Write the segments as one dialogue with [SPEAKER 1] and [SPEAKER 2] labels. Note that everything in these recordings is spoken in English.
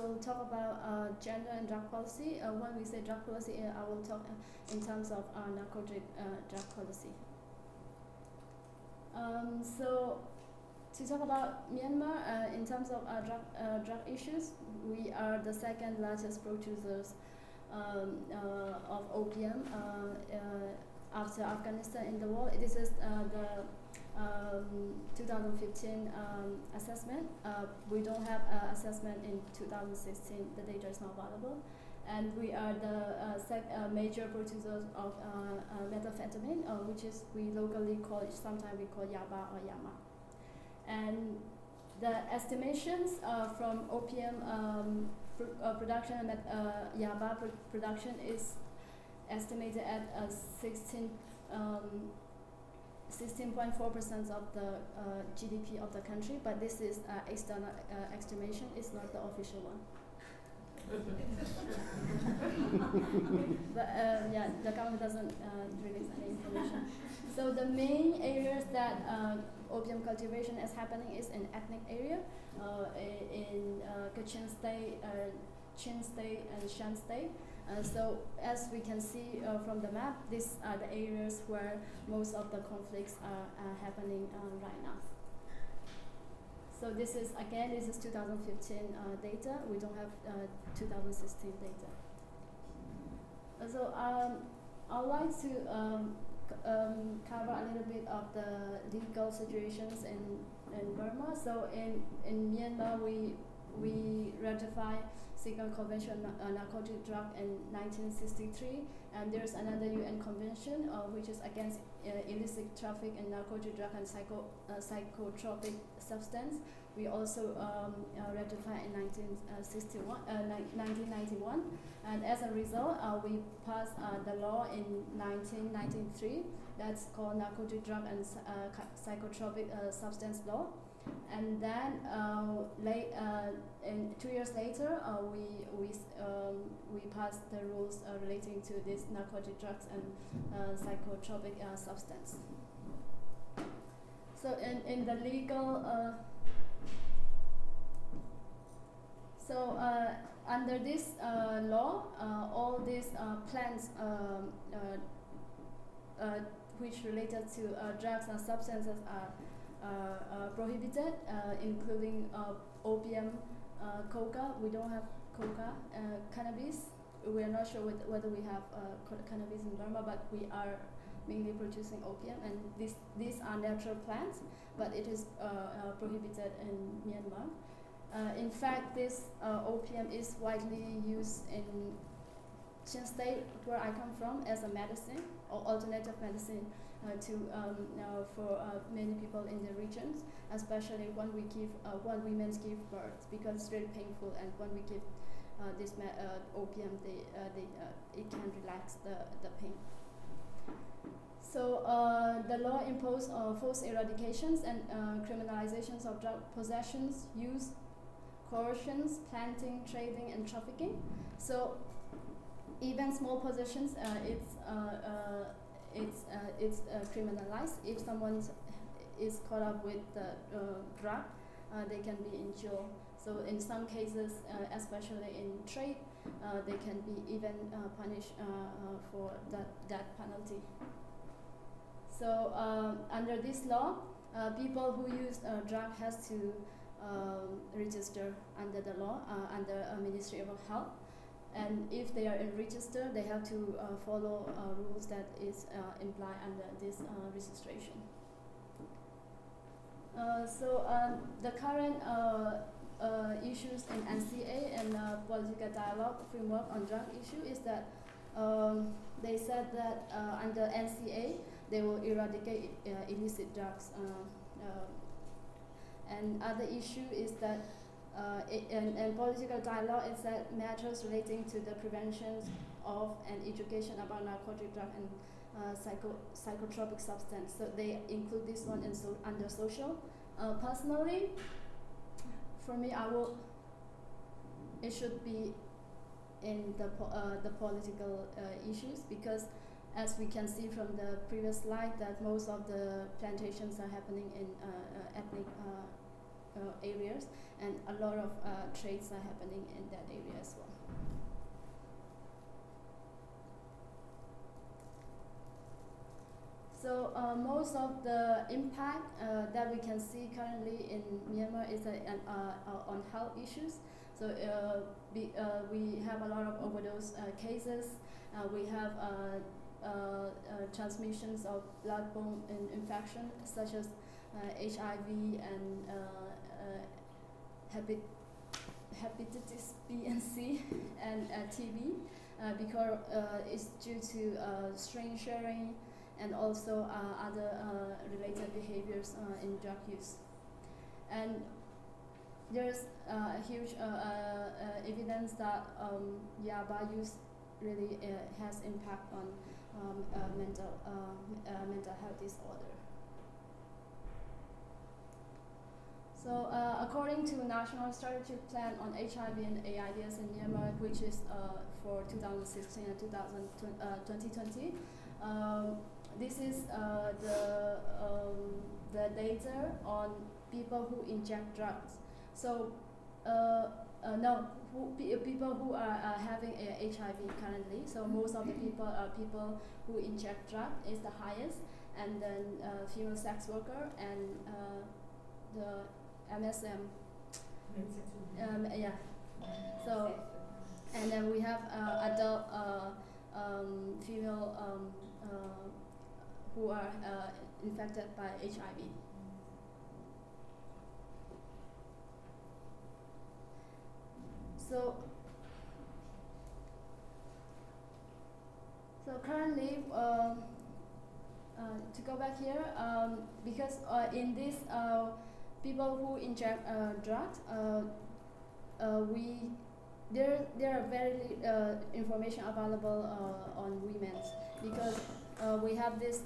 [SPEAKER 1] will talk about uh, gender and drug policy. Uh, when we say drug policy, uh, I will talk uh, in terms of uh, narcotic uh, drug policy. Um, so, to talk about Myanmar in terms of drug, drug issues, we are the second largest producers um, of opium after Afghanistan in the world. This is the um, 2015 um, assessment. Uh, we don't have uh, assessment in 2016. The data is not available. And we are the uh, sec- uh, major producers of uh, methamphetamine, which is we locally call it, sometimes we call yaba or yama. And the estimations from opium um, pr- production and yaba pr- production is estimated at uh, 16 um, 16.4% of the uh, GDP of the country, but this is uh, external uh, estimation, it's not the official one. but uh, yeah, the government doesn't uh, release any information. So the main areas that uh, opium cultivation is happening is in ethnic area, uh, in uh, Kachin State, uh, Chin State, and Shan State. Uh, so as we can see uh, from the map, these are the areas where most of the conflicts are, happening uh, right now. So this is again this is 2015 uh, data. We don't have uh, 2016 data. So um, I'd like to um, um, cover a little bit of the legal situations in, in Burma. So in, in Myanmar, we we ratified Single Convention on uh, Narcotic Drug in 1963, and there's another UN convention uh, which is against uh, illicit traffic in narcotic drug and psycho, uh, psychotropic substance. We also um, uh, ratified in 1961, uh, 1991, and as a result, uh, we passed uh, the law in 1993 that's called Narcotic Drug and Psy- uh, Psychotropic uh, Substance Law. And then uh, late, uh, in two years later, uh, we we um, we passed the rules uh, relating to these narcotic drugs and uh, psychotropic uh, substance. So in, in the legal so under this law, all these plants um, which related to drugs and substances are prohibited, uh, including uh, opium, uh, coca. We don't have coca, uh, cannabis. We are not sure whether, we have uh, cannabis in Burma, but we are mainly producing opium, and these these are natural plants, but it is uh, uh, prohibited in Myanmar. Uh, in fact, this uh, opium is widely used in Chin State, where I come from, as a medicine or alternative medicine uh, to um, uh, for uh, many people in the regions, especially when we give uh, when women give birth, because it's really painful, and when we give uh, this uh, opium, they, uh, they, uh, it can relax the, the pain. So uh, the law imposed uh, forced eradications and uh, criminalizations of drug possessions, use, coercions, planting, trading, and trafficking. So even small possessions, uh, it's uh, uh, it's uh, it's uh, criminalized. If someone is caught up with the uh, drug, uh, they can be in jail. So in some cases, uh, especially in trade, they can be even punished for that that penalty. So um, under this law, people who use drug has to um, register under the law under uh, Ministry of Health, and if they are in register, they have to uh, follow uh, rules that is uh, implied under this uh, registration. Uh, so um, the current uh, issues in NCA and political dialogue framework on drug issue is that um, they said that under NCA they will eradicate illicit drugs. And other issue is that uh, and, and political dialogue is that matters relating to the prevention of and education about narcotic drug and uh, psycho psychotropic substance. So they include this one in so under social. Uh, personally, for me, I will. It should be in the po- uh, the political uh, issues because, as we can see from the previous slide, that most of the plantations are happening in uh, uh, ethnic areas, and a lot of trades are happening in that area as well. So uh, most of the impact uh, that we can see currently in Myanmar is uh, uh on health issues. So uh, uh, we have a lot of overdose cases. we have transmissions of bloodborne in infection such as HIV and hepatitis B and C and uh, TB uh, because uh, it's due to strain sharing and also uh, other uh, related behaviors uh, in drug use. And there's a huge evidence that um, yaba use really has impact on um, mental mental health disorder. So uh, according to National Strategic Plan on HIV and AIDS in Myanmar, which is uh, for 2016 and 2020, uh, um, this is uh, the um, the data on people who inject drugs. So uh, uh, no, who, people who are uh, having HIV currently. So most of the people are people who inject drugs is the highest, and then uh, female sex worker and uh, the MSM. Um, yeah. So and then we have uh, adult um, female um, who are uh, infected by HIV. So, so currently, um, uh, to go back here, um, because uh, in this, uh, people who inject uh, drugs, uh, uh, we there there are very uh, information available uh, on women because uh, we have this,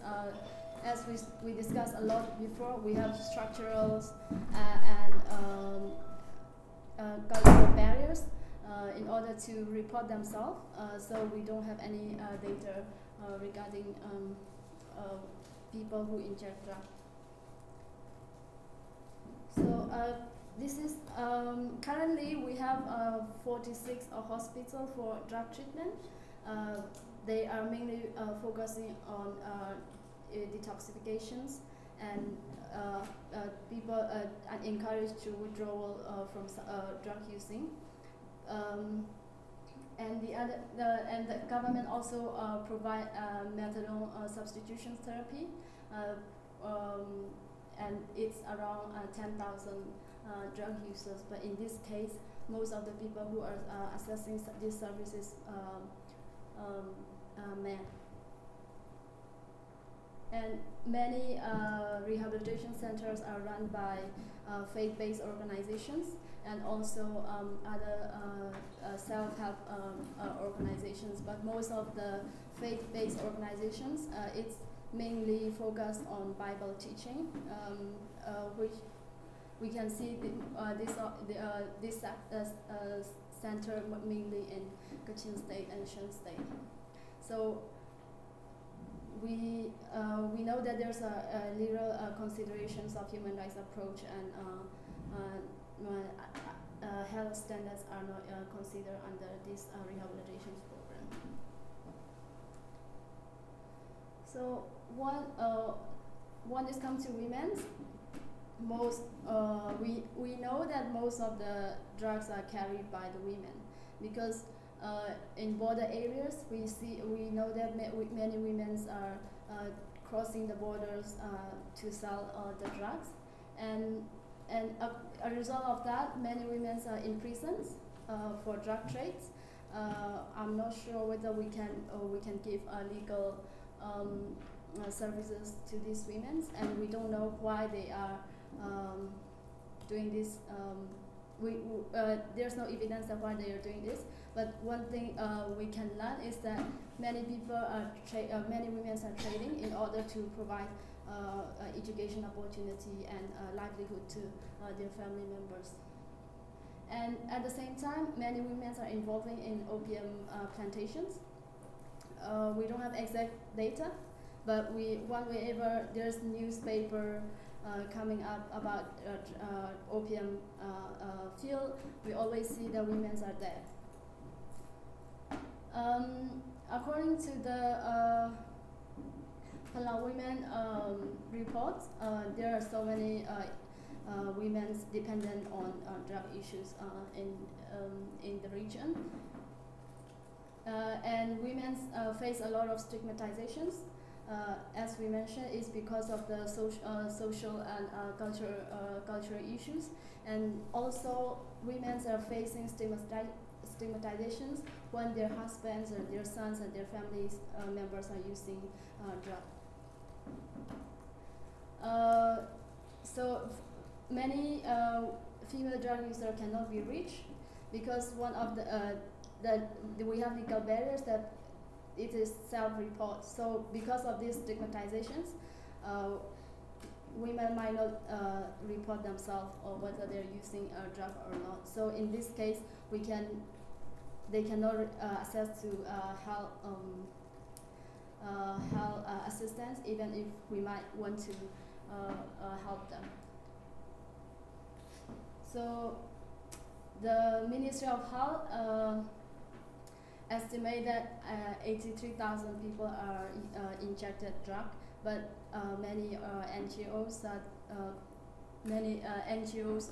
[SPEAKER 1] as we, we discussed a lot before, we have structural and um, cultural barriers in order to report themselves. so we don't have any data regarding um, people who inject drugs. So this is um, currently we have uh, 46 uh, hospital for drug treatment. Uh, they are mainly uh, focusing on uh, detoxifications and uh, people are encouraged to withdrawal from drug using. Um, and the other, the, and the government also provide methadone substitution therapy, um, and it's around 10,000 drug users. But in this case, most of the people who are accessing these services um, um, uh, And many uh, rehabilitation centers are run by uh, faith-based organizations and also um, other uh, uh, self-help um, uh, organizations. But most of the faith-based organizations, it's mainly focused on Bible teaching, um, which we can see the, this the, this center mainly in Kachin State and Shan State. So we uh, we know that there's a, a little uh, considerations of human rights approach and uh, uh, uh health standards are not uh, considered under this rehabilitation program. So one one is come to women. Most we we know that most of the drugs are carried by the women because uh, in border areas, we see we know that ma many women are uh, crossing the borders uh, to sell uh, the drugs, and and a, a, result of that, many women are in prisons uh, for drug trades. Uh, I'm not sure whether we can we can give a legal um, services to these women, and we don't know why they are um, doing this. Um, we, there's no evidence of why they are doing this. But one thing uh, we can learn is that many people are uh, many women are trading in order to provide uh, education opportunity and uh, livelihood to uh, their family members. And at the same time, many women are involving in opium uh, we don't have exact data, but we whenever there's newspaper coming up about opium field, we always see that women are there. Um, according to the Palaung Women um, report, there are so many uh, women's dependent on uh, drug issues uh, in um, in the region. And women face a lot of stigmatizations. as we mentioned, is because of the social, social and cultural cultural issues, and also women are facing stigmatizations when their husbands or their sons and their families uh, members are using uh, drugs. Uh, so many uh, female drug users cannot be reached because one of the uh, that we have legal barriers that it is self-report. So because of these stigmatizations, uh, women might not uh, report themselves or whether they're using a drug or not. So in this case, we can they cannot uh, access to uh, help um, uh, help uh, assistance even if we might want to help them. So the Ministry of Health uh, estimate that uh, 83,000 people are uh, injected drug, but uh, many uh, NGOs that uh, many NGOs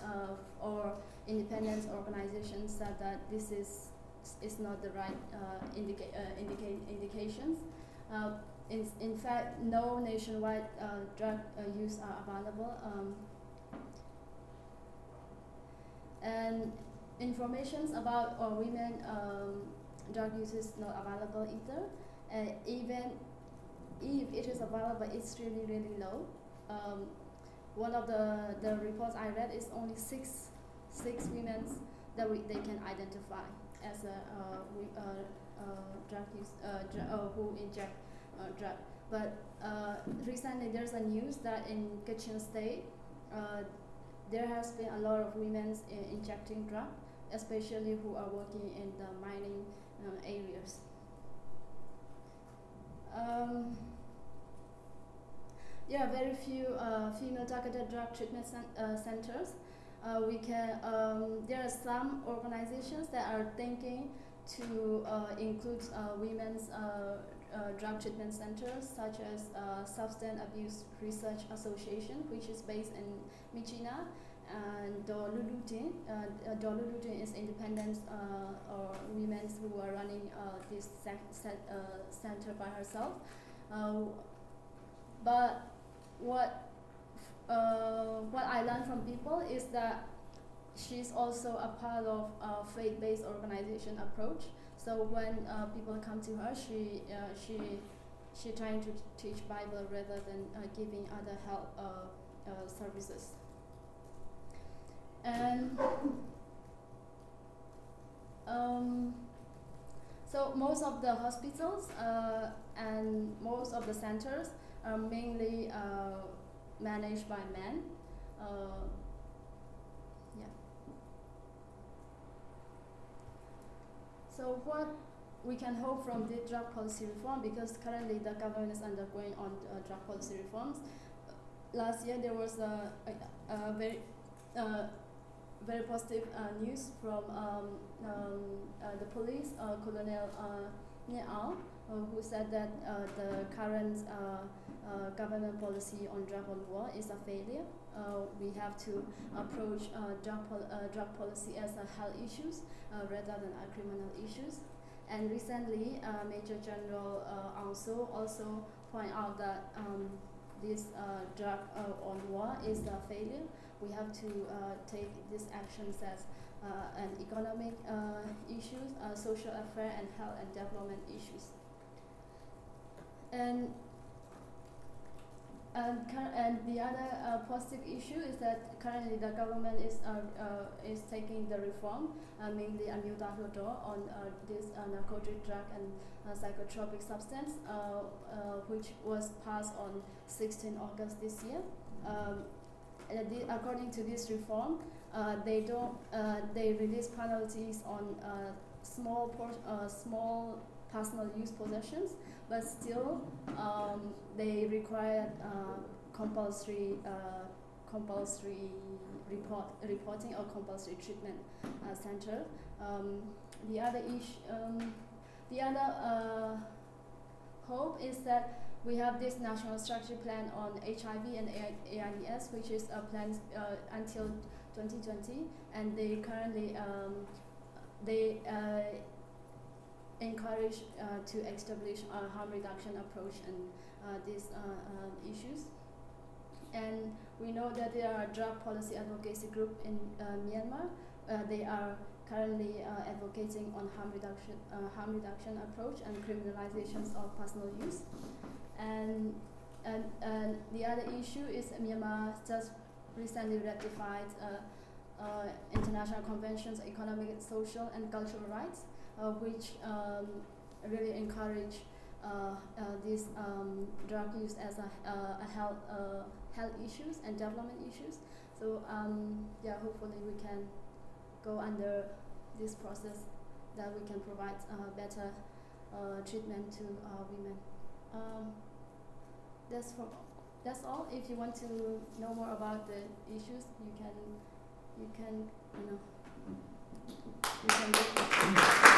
[SPEAKER 1] or independent organizations said that this is is not the right indica indica indications. in, in fact, no nationwide drug use are available. Um, and information about uh, women um, drug use is not available either. And even if it is available, it's really, really low. Um, one of the, the reports I read is only six, six women that we, they can identify as a uh, we, uh, uh, drug use, uh, dr uh, who inject uh, drug. But recently there's a news that in Kachin State, there has been a lot of women injecting drug, especially who are working in the mining uh, areas. Um, there are very few uh, female targeted drug treatment cen uh, centers. Uh, we can, um, there are some organizations that are thinking to uh, include uh, women's drug treatment centers, such as Substance Abuse Research Association, which is based in Myitkyina, and Dolulutin. Uh, Dolulutin is independent uh, or women who are running uh, this uh, center by herself. Uh, but what uh, what I learned from people is that she's also a part of a faith-based organization approach. So when uh, people come to her, she uh, she she trying to teach Bible rather than uh, giving other help uh, services. And um, so most of the hospitals uh, and most of the centers are mainly uh, managed by men. Uh, yeah. So what we can hope from the drug policy reform because currently the government is undergoing on uh, drug policy reforms. Last year there was a, a, a very uh, very positive uh, news from um, um, uh, the police, uh, Colonel uh, who said that the current government policy on drug on war is a failure. we have to approach drug, pol drug policy as a health issues rather than a criminal issues. And recently, uh, Major General uh, also also point out that um, this uh, drug on war is a failure we have to uh, take these actions as uh, an economic uh, issues, social affair, and health and development issues. And and, and the other uh, positive issue is that currently the government is uh, uh, is taking the reform, mainly a new law on this narcotic drug and psychotropic substance, which was passed on 16 August this year. Um, the, according to this reform, uh, they don't uh, they release penalties on uh, small small personal use possessions, but still um, they require compulsory compulsory report reporting or compulsory treatment uh, center. Um, the other issue, um, the other uh, hope is that we have this national strategy plan on HIV and AIDS, which is a plan uh, until 2020, and they currently um, they uh, encourage uh, to establish a harm reduction approach in uh, these uh, um, issues. And we know that there are drug policy advocacy group in Myanmar. they are currently uh, advocating on harm reduction, uh, harm reduction approach and criminalizations of personal use. And, and, and the other issue is Myanmar just recently ratified uh, uh, international conventions, on economic, social, and cultural rights, uh, which um, really encourage uh, this um, drug use as a, a health, health issues and development issues. So um, yeah, hopefully we can go under this process that we can provide uh, better uh, treatment to uh, women. Um, that's for that's all. If you want to know more about the issues, you can you can you know you can.